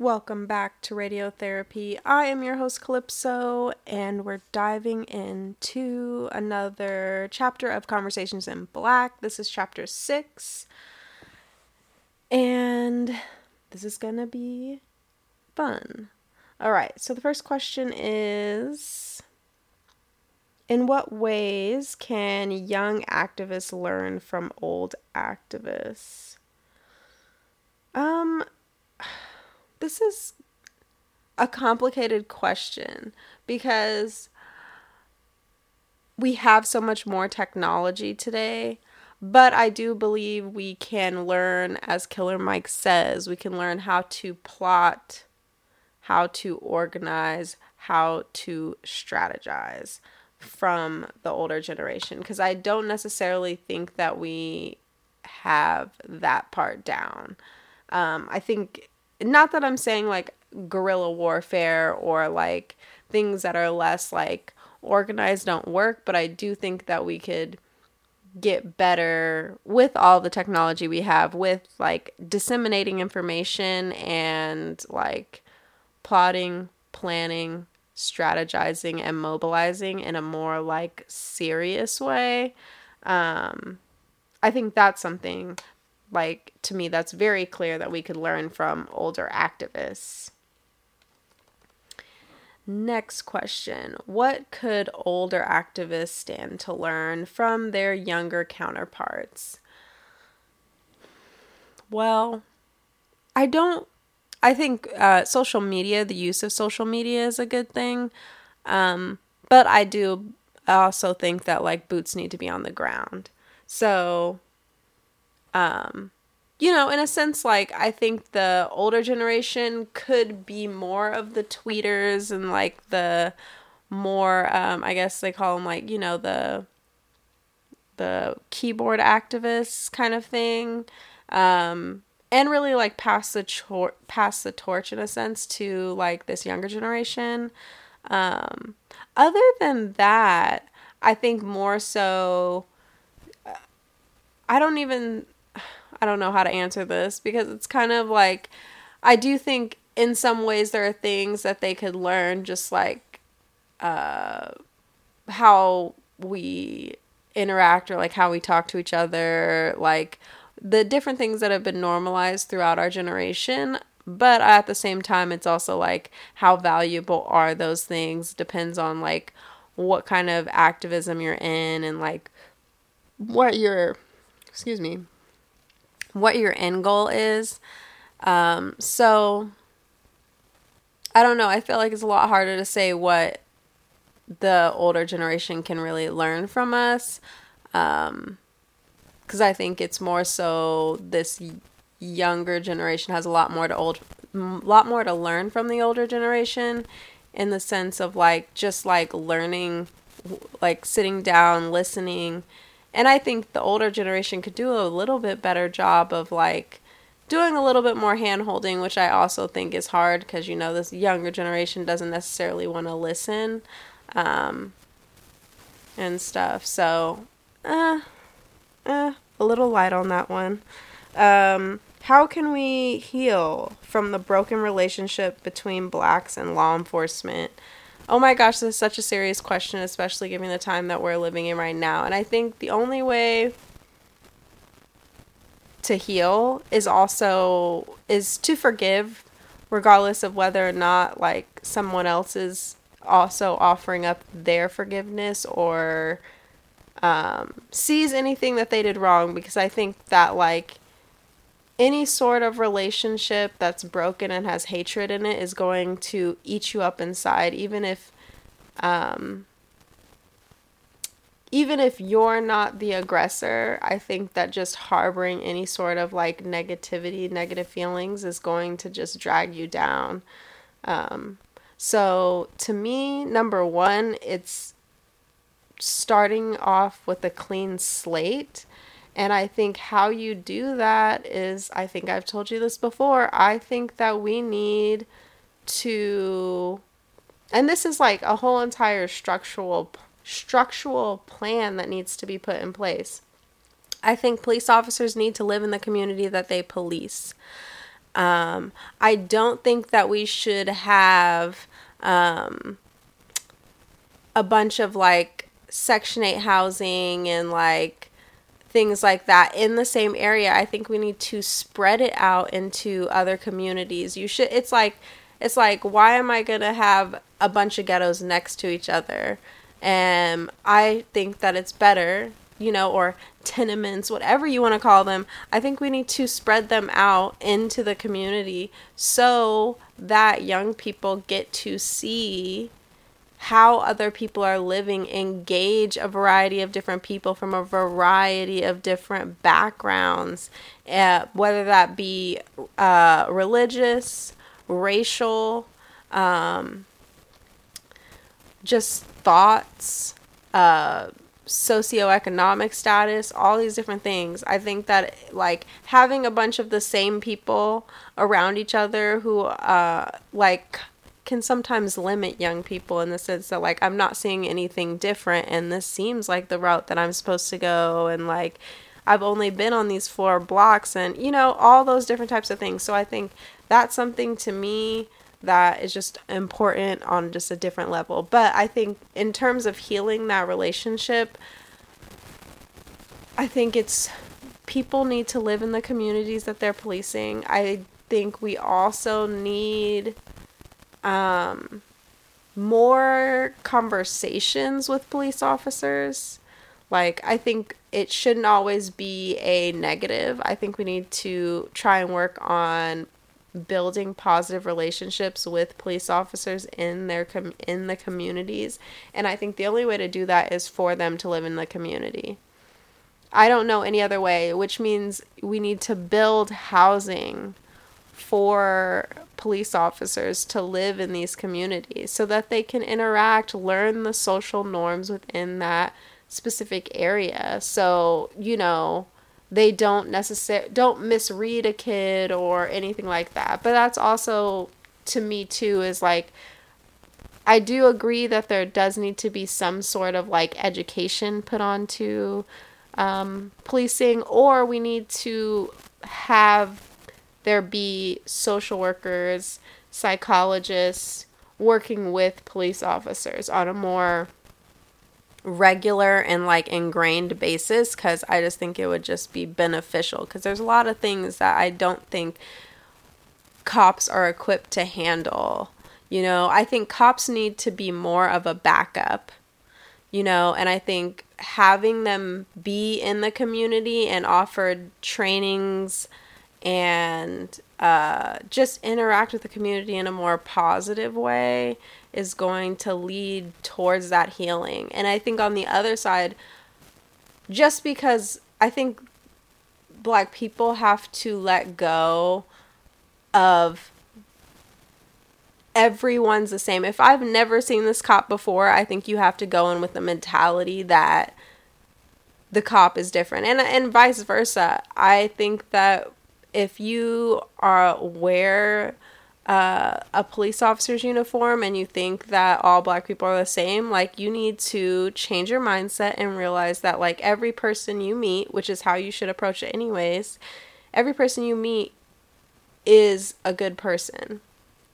Welcome back to Radiotherapy. I am your host, Calypso, and we're diving into another chapter of Conversations in Black. This is chapter six, and this is gonna be fun. All right, so the first question is In what ways can young activists learn from old activists? Um, this is a complicated question because we have so much more technology today. But I do believe we can learn, as Killer Mike says, we can learn how to plot, how to organize, how to strategize from the older generation. Because I don't necessarily think that we have that part down. Um, I think not that I'm saying like guerrilla warfare or like things that are less like organized don't work, but I do think that we could get better with all the technology we have with like disseminating information and like plotting, planning, strategizing and mobilizing in a more like serious way. Um I think that's something like to me that's very clear that we could learn from older activists. Next question. What could older activists stand to learn from their younger counterparts? Well, I don't. I think uh, social media, the use of social media is a good thing. Um, but I do also think that like boots need to be on the ground. So um you know, in a sense, like I think the older generation could be more of the tweeters and like the more, um, I guess they call them like you know the the keyboard activists kind of thing, um, and really like pass the tor- pass the torch in a sense to like this younger generation. Um, other than that, I think more so. Uh, I don't even I don't know how to answer this because it's kind of like I do think in some ways there are things that they could learn just like uh how we interact or like how we talk to each other like the different things that have been normalized throughout our generation. But at the same time it's also like how valuable are those things depends on like what kind of activism you're in and like what your excuse me what your end goal is. Um, so I don't know. I feel like it's a lot harder to say what the older generation can really learn from us. Um, because I think it's more so this younger generation has a lot more to old, lot more to learn from the older generation, in the sense of like just like learning, like sitting down, listening, and I think the older generation could do a little bit better job of like doing a little bit more hand holding, which I also think is hard because you know this younger generation doesn't necessarily want to listen um, and stuff. So, uh, uh, a little light on that one. Um, how can we heal from the broken relationship between blacks and law enforcement? Oh my gosh, this is such a serious question, especially given the time that we're living in right now. And I think the only way to heal is also is to forgive regardless of whether or not like someone else is also offering up their forgiveness or um, sees anything that they did wrong because I think that like any sort of relationship that's broken and has hatred in it is going to eat you up inside even if um even if you're not the aggressor i think that just harboring any sort of like negativity negative feelings is going to just drag you down. Um so to me number 1 it's starting off with a clean slate and I think how you do that is, I think I've told you this before, I think that we need to, and this is like a whole entire structural structural plan that needs to be put in place. I think police officers need to live in the community that they police. Um, I don't think that we should have um, a bunch of like Section 8 housing and like things like that in the same area. I think we need to spread it out into other communities. You should, it's like, it's like, why am I going to have a bunch of ghettos next to each other? And I think that it's better, you know, or tenements, whatever you want to call them. I think we need to spread them out into the community so that young people get to see how other people are living, engage a variety of different people from a variety of different backgrounds, uh, whether that be uh, religious, racial, um, just thoughts, uh, socioeconomic status, all these different things. I think that like having a bunch of the same people around each other who uh like can sometimes limit young people in the sense that like I'm not seeing anything different and this seems like the route that I'm supposed to go and like I've only been on these four blocks and you know all those different types of things. So I think that's something to me that is just important on just a different level. But I think in terms of healing that relationship, I think it's people need to live in the communities that they're policing. I think we also need um, more conversations with police officers. Like, I think it shouldn't always be a negative. I think we need to try and work on building positive relationships with police officers in their com- in the communities and i think the only way to do that is for them to live in the community i don't know any other way which means we need to build housing for police officers to live in these communities so that they can interact learn the social norms within that specific area so you know they don't necessarily don't misread a kid or anything like that. But that's also to me too is like I do agree that there does need to be some sort of like education put onto um, policing, or we need to have there be social workers, psychologists working with police officers on a more regular and like ingrained basis because I just think it would just be beneficial because there's a lot of things that I don't think cops are equipped to handle. You know, I think cops need to be more of a backup, you know, and I think having them be in the community and offered trainings and uh, just interact with the community in a more positive way is going to lead towards that healing. And I think on the other side, just because I think black people have to let go of everyone's the same. If I've never seen this cop before, I think you have to go in with the mentality that the cop is different and and vice versa. I think that if you are aware uh, a police officer's uniform and you think that all black people are the same, like you need to change your mindset and realize that like every person you meet, which is how you should approach it anyways, every person you meet is a good person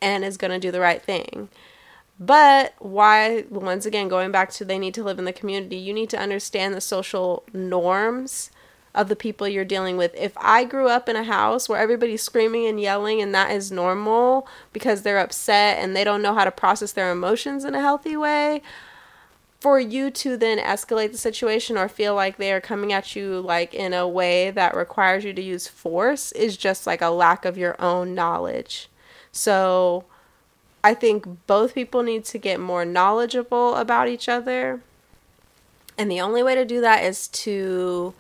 and is going to do the right thing. But why, once again, going back to they need to live in the community, you need to understand the social norms of the people you're dealing with. If I grew up in a house where everybody's screaming and yelling and that is normal because they're upset and they don't know how to process their emotions in a healthy way, for you to then escalate the situation or feel like they are coming at you like in a way that requires you to use force is just like a lack of your own knowledge. So I think both people need to get more knowledgeable about each other. And the only way to do that is to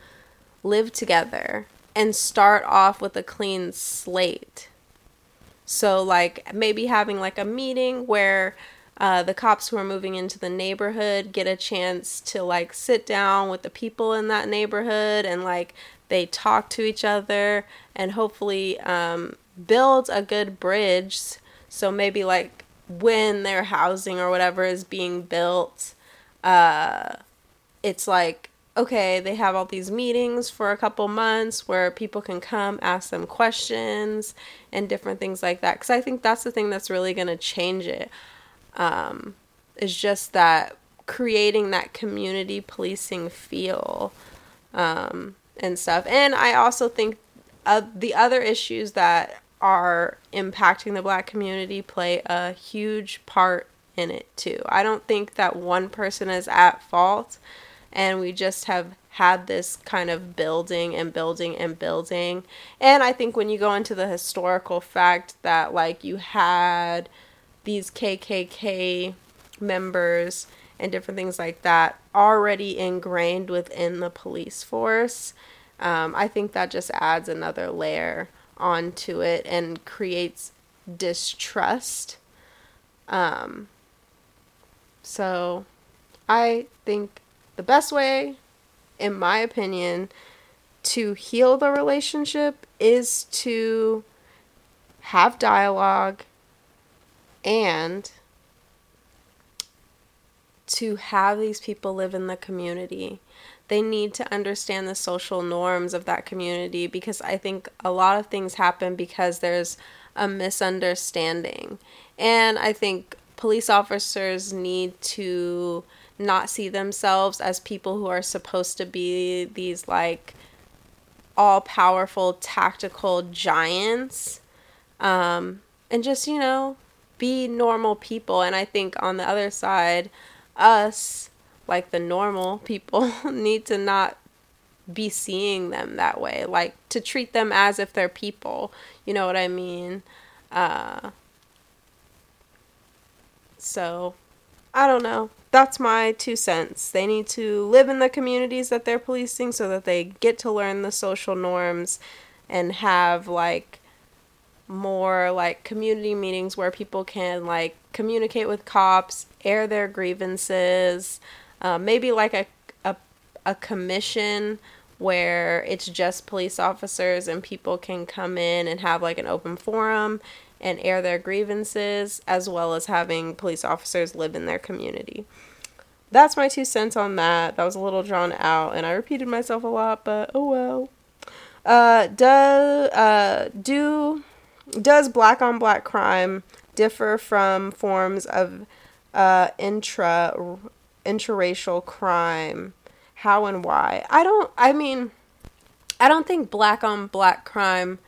live together and start off with a clean slate. So, like, maybe having like a meeting where uh, the cops who are moving into the neighborhood get a chance to like sit down with the people in that neighborhood and like they talk to each other and hopefully um, build a good bridge. So, maybe like when their housing or whatever is being built, uh, it's like okay, they have all these meetings for a couple months where people can come ask them questions and different things like that. Because I think that's the thing that's really going to change it. Um, is just that creating that community policing feel um, and stuff. And I also think uh, the other issues that are impacting the black community play a huge part in it too. I don't think that one person is at fault and we just have had this kind of building and building and building. And I think when you go into the historical fact that like you had these KKK members and different things like that already ingrained within the police force, um, I think that just adds another layer onto it and creates distrust. Um, so I think the best way, in my opinion, to heal the relationship is to have dialogue and to have these people live in the community. They need to understand the social norms of that community because I think a lot of things happen because there's a misunderstanding. And I think police officers need to not see themselves as people who are supposed to be these like all powerful tactical giants. Um, and just you know be normal people. And i think on the other side us like the normal people need to not be seeing them that way. Like to treat them as if they're people. You know what i mean? Uh so i don't know that's my two cents. They need to live in the communities that they're policing so that they get to learn the social norms and have like more like community meetings where people can like communicate with cops, air their grievances, uh, maybe like a, a a commission where it's just police officers and people can come in and have like an open forum and air their grievances as well as having police officers live in their community that's my two cents on that. That was a little drawn out, and I repeated myself a lot, but oh well. Uh, do, uh, do does black on black crime differ from forms of uh, intra interracial crime? How and why? I don't. I mean, I don't think black on black crime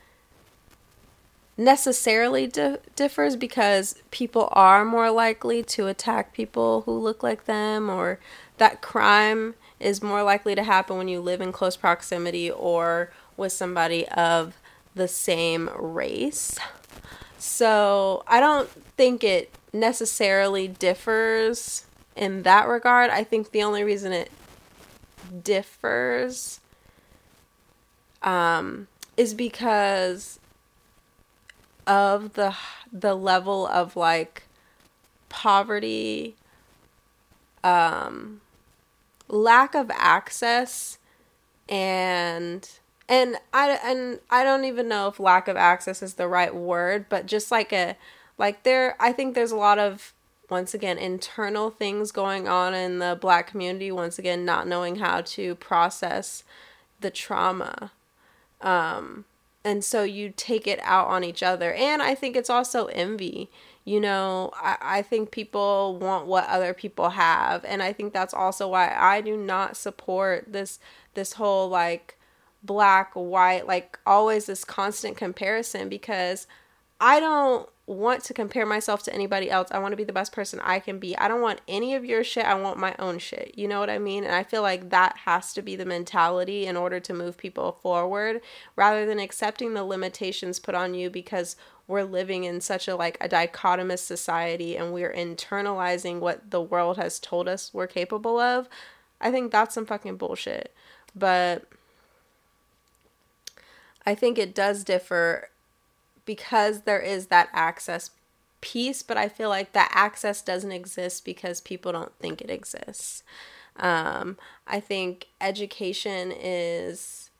necessarily di- differs because people are more likely to attack people who look like them or that crime is more likely to happen when you live in close proximity or with somebody of the same race. So, I don't think it necessarily differs in that regard. I think the only reason it differs um, is because of the the level of like poverty um lack of access and and I and I don't even know if lack of access is the right word, but just like a like there I think there's a lot of once again internal things going on in the black community once again not knowing how to process the trauma. Um and so you take it out on each other. And i think it's also envy you know? I, I think people want what other people have and i think that's also why i do not support this this whole like black white like always this constant comparison because i don't want to compare myself to anybody else. I want to be the best person I can be. I don't want any of your shit. I want my own shit. You know what I mean? And I feel like that has to be the mentality in order to move people forward rather than accepting the limitations put on you because we're living in such a like a dichotomous society and we're internalizing what the world has told us we're capable of. I think that's some fucking bullshit. But I think it does differ because there is that access piece, but I feel like that access doesn't exist because people don't think it exists. Um, I think education is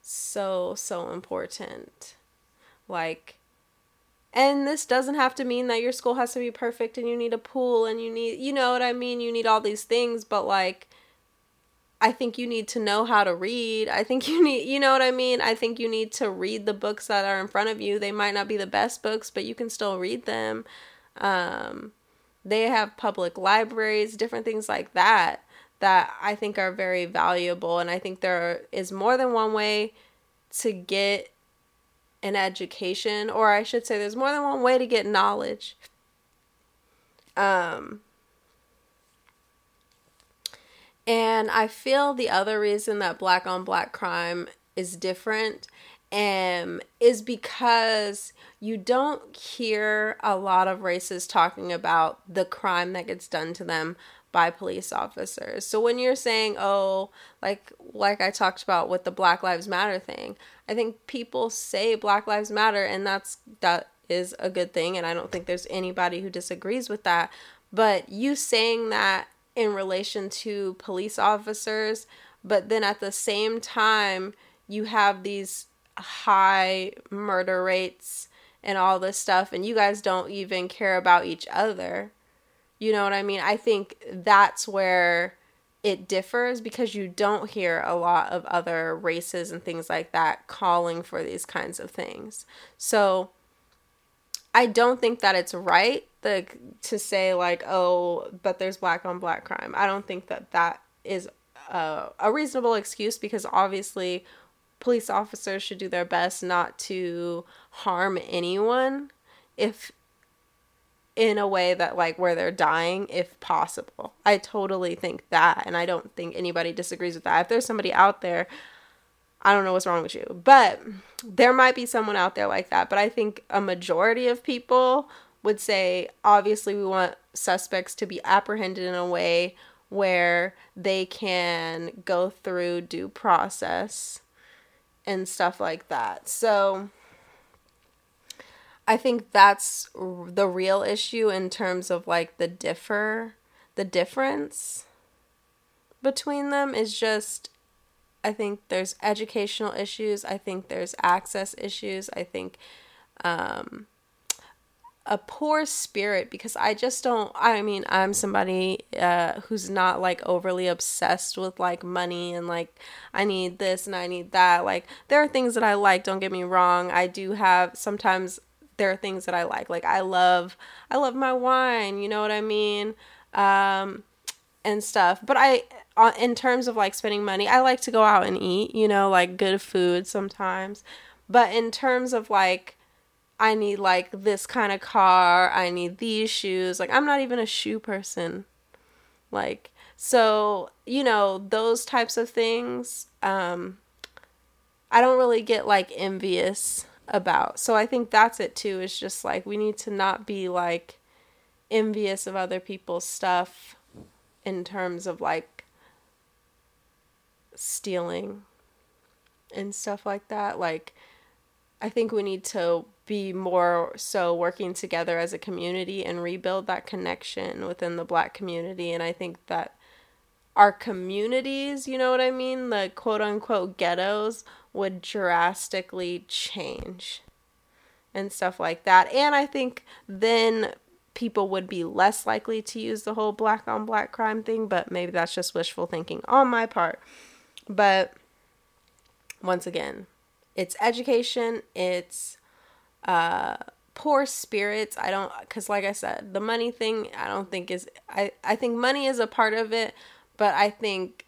so, so important. Like, and this doesn't have to mean that your school has to be perfect and you need a pool and you need, you know what I mean? You need all these things, but like, I think you need to know how to read. I think you need, you know what I mean? I think you need to read the books that are in front of you. They might not be the best books, but you can still read them. Um, they have public libraries, different things like that, that I think are very valuable. And I think there is more than one way to get an education, or I should say, there's more than one way to get knowledge. Um, and I feel the other reason that black on black crime is different um, is because you don't hear a lot of races talking about the crime that gets done to them by police officers. So when you're saying, "Oh, like like I talked about with the Black Lives Matter thing," I think people say Black Lives Matter and that's that is a good thing and I don't think there's anybody who disagrees with that. But you saying that in relation to police officers, but then at the same time, you have these high murder rates and all this stuff, and you guys don't even care about each other. You know what I mean? I think that's where it differs because you don't hear a lot of other races and things like that calling for these kinds of things. So I don't think that it's right to say like oh but there's black on black crime. I don't think that that is a reasonable excuse because obviously police officers should do their best not to harm anyone if in a way that like where they're dying if possible. I totally think that and i don't think anybody disagrees with that. If there's somebody out there i don't know what's wrong with you but there might be someone out there like that but i think a majority of people would say obviously we want suspects to be apprehended in a way where they can go through due process and stuff like that. So I think that's the real issue in terms of like the differ the difference between them is just I think there's educational issues, I think there's access issues, I think um a poor spirit because I just don't I mean I'm somebody uh who's not like overly obsessed with like money and like I need this and I need that. Like there are things that I like don't get me wrong. I do have sometimes there are things that I like. Like I love I love my wine you know what I mean? Um and stuff but I uh, in terms of like spending money I like to go out and eat you know like good food sometimes but in terms of like I need like this kind of car, I need these shoes. Like I'm not even a shoe person. Like so, you know, those types of things um I don't really get like envious about. So I think that's it too. Is just like we need to not be like envious of other people's stuff in terms of like stealing and stuff like that. Like I think we need to be more so working together as a community and rebuild that connection within the black community. And I think that our communities, you know what I mean, the quote unquote ghettos would drastically change and stuff like that. And I think then people would be less likely to use the whole black on black crime thing, but maybe that's just wishful thinking on my part. But once again, it's education, it's uh, poor spirits. I don't, because like I said, the money thing, I don't think is, I, I think money is a part of it, but I think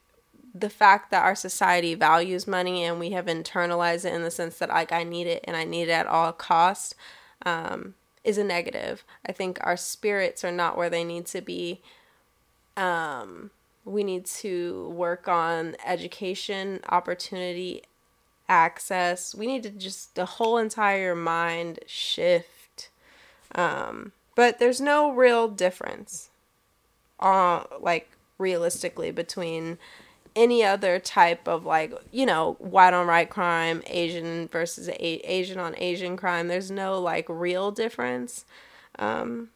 the fact that our society values money and we have internalized it in the sense that like I need it and I need it at all costs um, is a negative. I think our spirits are not where they need to be. Um, we need to work on education, opportunity, access. We need to just the whole entire mind shift. Um, but there's no real difference, uh, like realistically, between any other type of like you know white on white crime, Asian versus a- Asian on Asian crime. There's no like real difference. Um,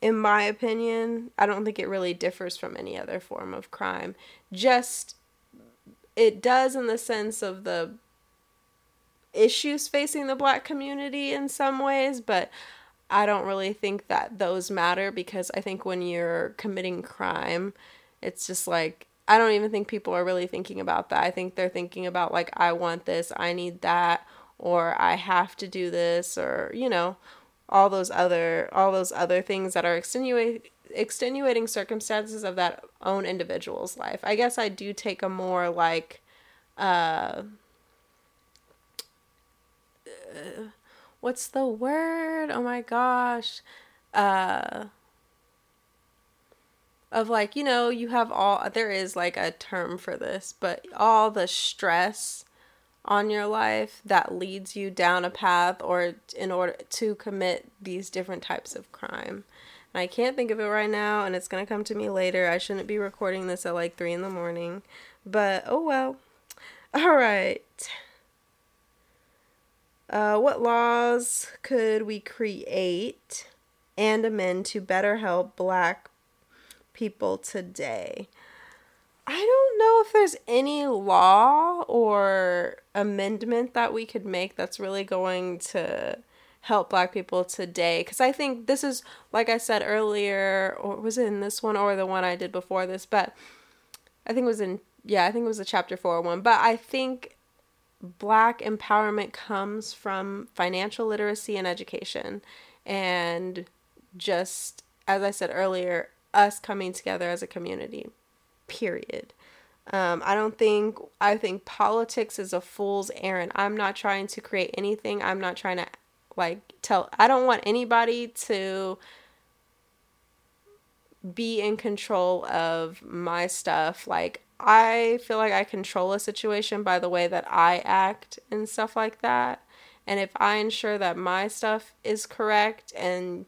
in my opinion, I don't think it really differs from any other form of crime. Just it does in the sense of the issues facing the black community in some ways, but I don't really think that those matter because I think when you're committing crime, it's just like I don't even think people are really thinking about that. I think they're thinking about like I want this, I need that, or I have to do this, or you know, all those other all those other things that are extenuating extenuating circumstances of that own individual's life. I guess I do take a more like uh, uh what's the word? Oh my gosh. Uh of like, you know, you have all there is like a term for this, but all the stress on your life that leads you down a path or in order to commit these different types of crime. And I can't think of it right now and it's going to come to me later. I shouldn't be recording this at like 3 in the morning, but oh well. All right. Uh, what laws could we create and amend to better help black people today? I don't know if there's any law or amendment that we could make that's really going to help black people today because i think this is like i said earlier or was it in this one or the one i did before this but i think it was in yeah i think it was the chapter 4 one but i think black empowerment comes from financial literacy and education and just as i said earlier us coming together as a community period um, I don't think, I think politics is a fool's errand. I'm not trying to create anything. I'm not trying to, like, tell, I don't want anybody to be in control of my stuff. Like, I feel like I control a situation by the way that I act and stuff like that. And if I ensure that my stuff is correct and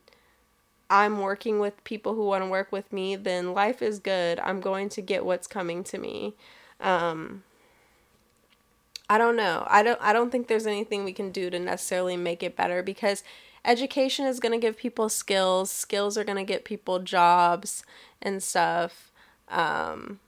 I'm working with people who want to work with me, then life is good. I'm going to get what's coming to me. Um, I don't know. I don't I don't think there's anything we can do to necessarily make it better because education is going to give people skills. Skills are going to get people jobs and stuff. Um,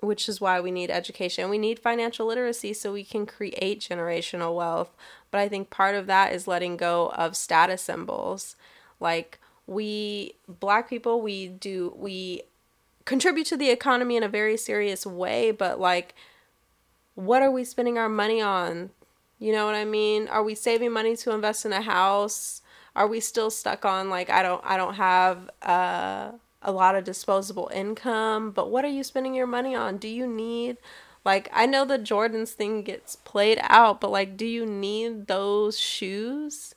which is why we need education. We need financial literacy so we can create generational wealth. But I think part of that is letting go of status symbols. Like we black people we do we contribute to the economy in a very serious way but like what are we spending our money on? You know what i mean? Are we saving money to invest in a house? Are we still stuck on like i don't i don't have uh, a lot of disposable income but what are you spending your money on? Do you need like i know the jordans thing gets played out but like do you need those shoes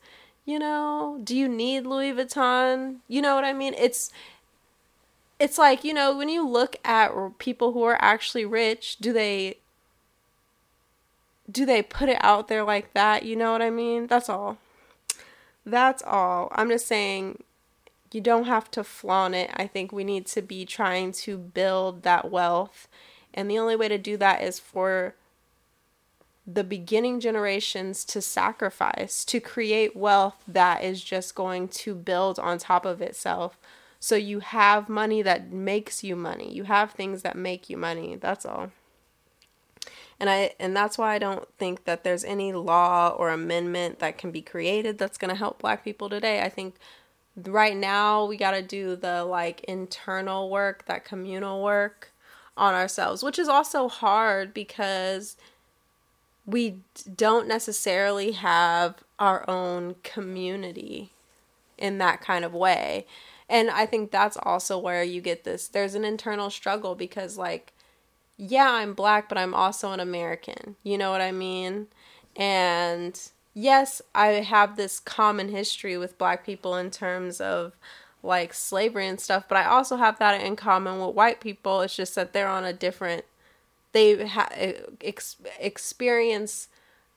you know, do you need Louis Vuitton? You know what I mean? It's it's like, you know, when you look at people who are actually rich, do they do they put it out there like that? You know what I mean? That's all. That's all. I'm just saying you don't have to flaunt it. I think we need to be trying to build that wealth. And the only way to do that is for the beginning generations to sacrifice to create wealth that is just going to build on top of itself. So you have money that makes you money. You have things that make you money. That's all. And I and that's why I don't think that there's any law or amendment that can be created that's going to help black people today. I think right now we got to do the like internal work, that communal work on ourselves, which is also hard because we don't necessarily have our own community in that kind of way. And I think that's also where you get this there's an internal struggle because like yeah, I'm black, but I'm also an American. You know what I mean? And yes, I have this common history with black people in terms of like slavery and stuff, but I also have that in common with white people. It's just that they're on a different they ha- ex- experience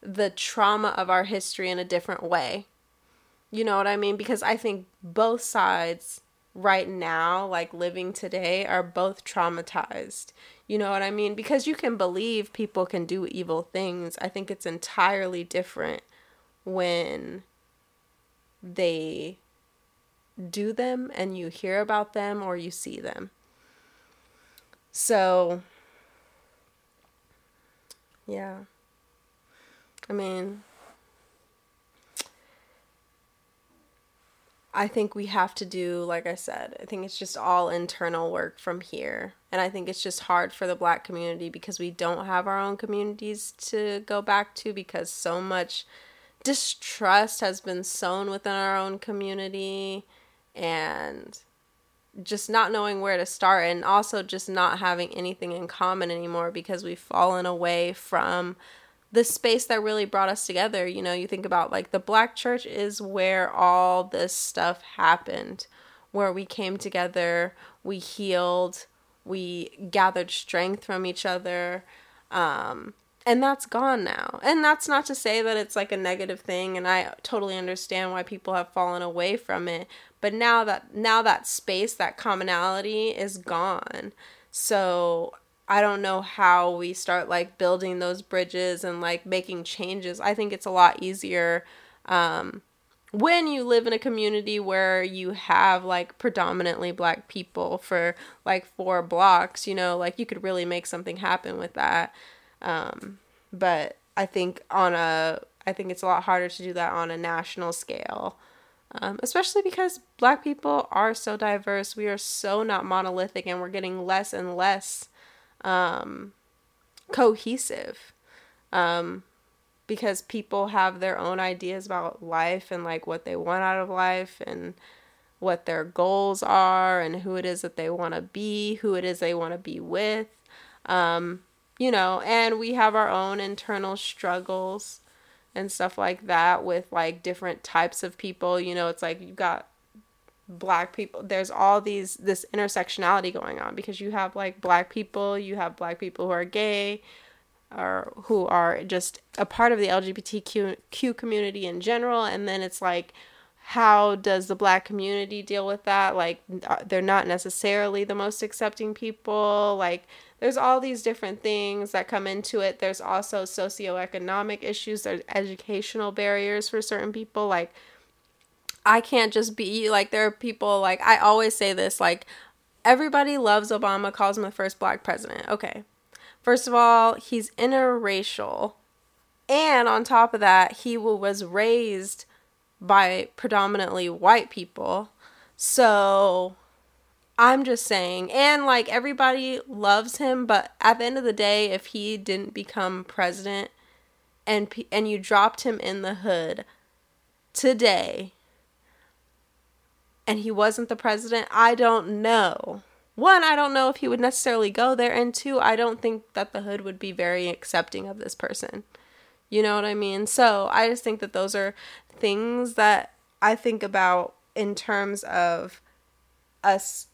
the trauma of our history in a different way. You know what I mean? Because I think both sides right now, like living today, are both traumatized. You know what I mean? Because you can believe people can do evil things. I think it's entirely different when they do them and you hear about them or you see them. So, yeah. I mean, I think we have to do, like I said, I think it's just all internal work from here. And I think it's just hard for the black community because we don't have our own communities to go back to because so much distrust has been sown within our own community and just not knowing where to start and also just not having anything in common anymore because we've fallen away from the space that really brought us together. You know, you think about like the black church is where all this stuff happened, where we came together, we healed, we gathered strength from each other. Um, and that's gone now. And that's not to say that it's like a negative thing and I totally understand why people have fallen away from it, but now that now that space, that commonality is gone. So I don't know how we start like building those bridges and like making changes. I think it's a lot easier um, when you live in a community where you have like predominantly black people for like four blocks, you know, like you could really make something happen with that. Um, but I think on a, I think it's a lot harder to do that on a national scale. Um, especially because black people are so diverse. We are so not monolithic and we're getting less and less um, cohesive. Um, because people have their own ideas about life and like what they want out of life and what their goals are and who it is that they want to be, who it is they want to be with. Um, you know, and we have our own internal struggles and stuff like that with like different types of people. You know, it's like you've got black people there's all these this intersectionality going on because you have like black people you have black people who are gay or who are just a part of the lgbtq community in general. And then it's like how does the black community deal with that? Like uh, they're not necessarily the most accepting people. Like there's all these different things that come into it there's also socioeconomic issues there's educational barriers for certain people like I can't just be like there are people like I always say this like everybody loves Obama calls him the first black president. Okay. First of all, he's interracial. And on top of that, he was raised by predominantly white people. So I'm just saying, and like everybody loves him, but at the end of the day, if he didn't become president and and you dropped him in the hood today, and he wasn't the president, I don't know. One, I don't know if he would necessarily go there, and two, I don't think that the hood would be very accepting of this person. You know what I mean? So I just think that those are things that I think about in terms of us,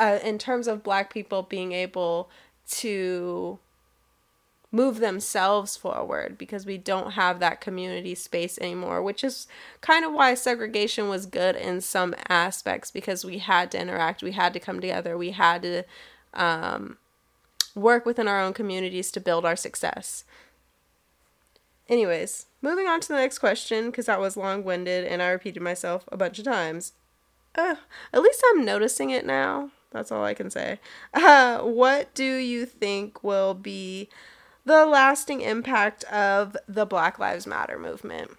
uh, in terms of black people being able to move themselves forward because we don't have that community space anymore, which is kind of why segregation was good in some aspects because we had to interact, we had to come together, we had to um, work within our own communities to build our success. Anyways, moving on to the next question because that was long winded and I repeated myself a bunch of times. Uh, at least I'm noticing it now. That's all I can say. Uh, what do you think will be the lasting impact of the Black Lives Matter movement.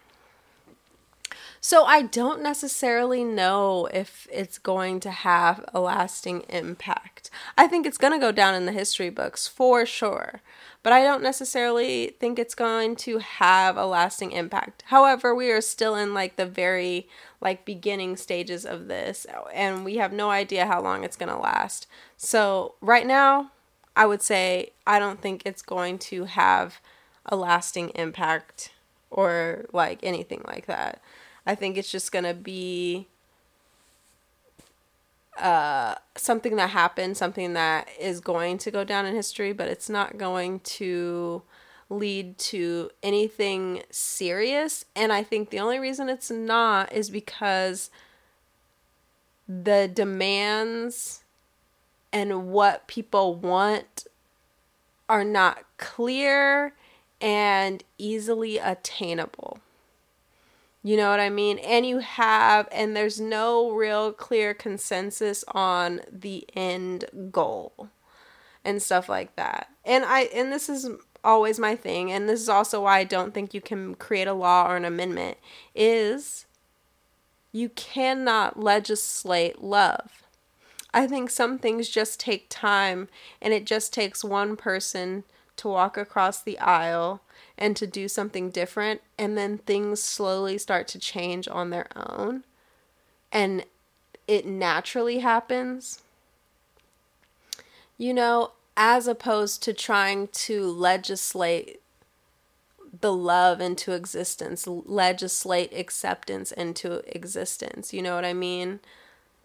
So I don't necessarily know if it's going to have a lasting impact. I think it's going to go down in the history books for sure, but I don't necessarily think it's going to have a lasting impact. However, we are still in like the very like beginning stages of this and we have no idea how long it's going to last. So, right now, I would say I don't think it's going to have a lasting impact or like anything like that. I think it's just going to be uh, something that happened, something that is going to go down in history, but it's not going to lead to anything serious. And I think the only reason it's not is because the demands and what people want are not clear and easily attainable. You know what I mean? And you have, and there's no real clear consensus on the end goal and stuff like that. And I, and this is always my thing, and this is also why I don't think you can create a law or an amendment, is you cannot legislate love. I think some things just take time and it just takes one person to walk across the aisle and to do something different and then things slowly start to change on their own and it naturally happens. You know, as opposed to trying to legislate the love into existence, legislate acceptance into existence. You know what I mean?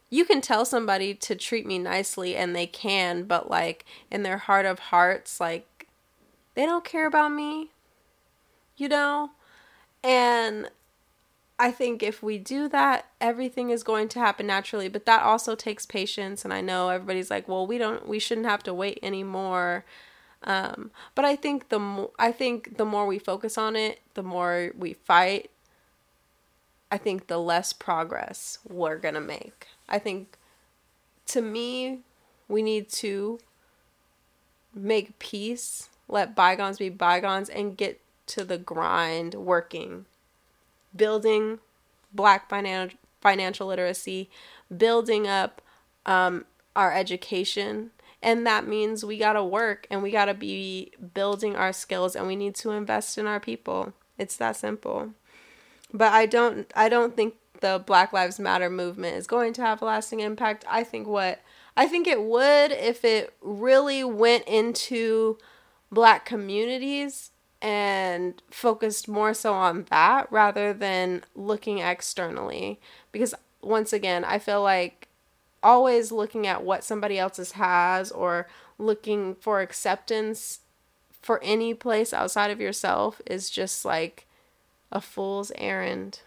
You can tell somebody to treat me nicely and they can, but like in their heart of hearts, like they don't care about me, you know? And I think if we do that, everything is going to happen naturally, but that also takes patience. And I know everybody's like, well, we don't, we shouldn't have to wait anymore. Um, but I think the mo- I think the more we focus on it, the more we fight. I think the less progress we're gonna make. I think, to me, we need to make peace, let bygones be bygones, and get to the grind working building black finan- financial literacy, building up um, our education. And that means we got to work and we got to be building our skills and we need to invest in our people. It's that simple. But I don't I don't think the Black Lives Matter movement is going to have a lasting impact. I think what I think it would if it really went into black communities and focused more so on that rather than looking externally. Because once again i feel like always looking at what somebody else's has or looking for acceptance for any place outside of yourself is just like a fool's errand.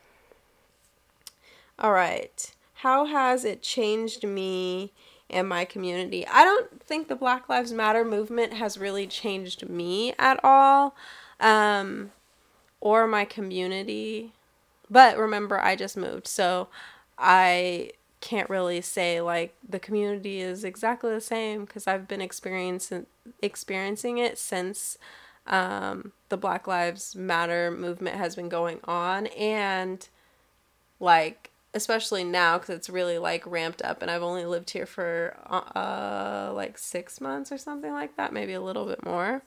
All right. How has it changed me and my community i don't think the black lives matter movement has really changed me at all um, or my community. But remember, I just moved, so I can't really say like the community is exactly the same because I've been experiencing experiencing it since um, the Black Lives Matter movement has been going on, and like especially now because it's really like ramped up, and I've only lived here for uh like six months or something like that, maybe a little bit more.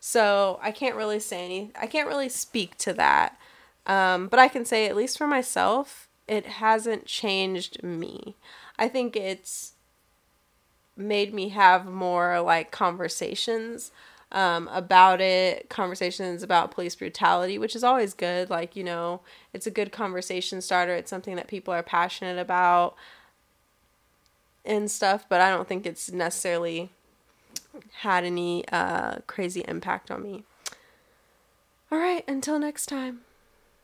So I can't really say any. I can't really speak to that. Um, but I can say, at least for myself, it hasn't changed me. I think it's made me have more like conversations um, about it, conversations about police brutality, which is always good. Like, you know, it's a good conversation starter. It's something that people are passionate about and stuff, but I don't think it's necessarily had any uh, crazy impact on me. All right, until next time.